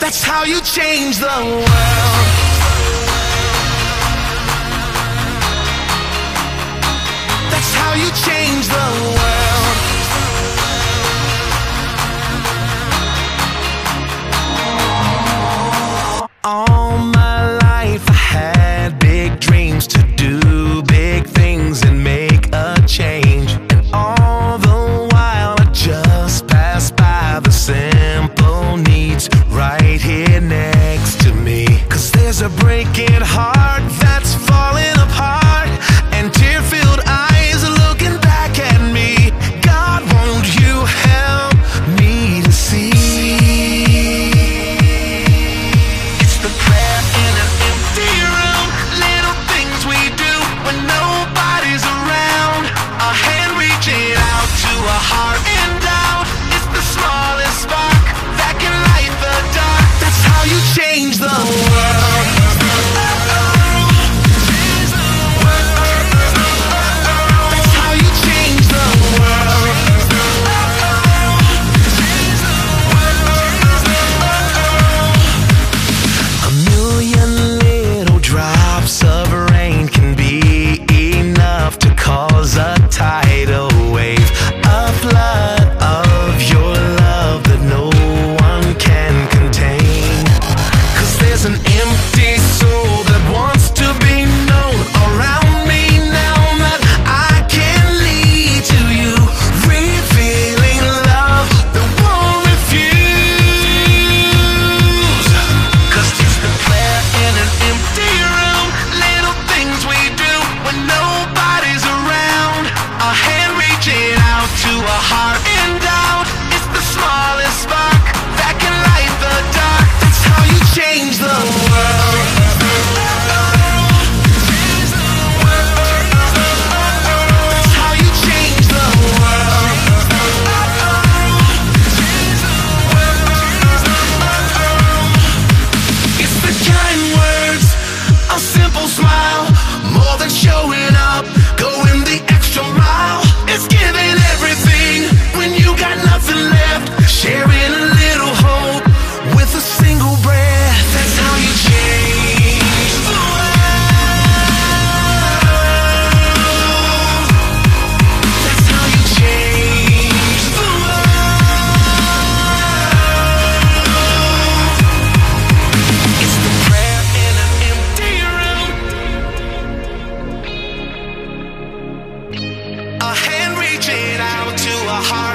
That's how you change the world. breaking heart a heart in doubt. It's the smallest spark that can light the dark. That's how you change the world. That's how you change the world. It's the kind words, a simple smile More than showing heart.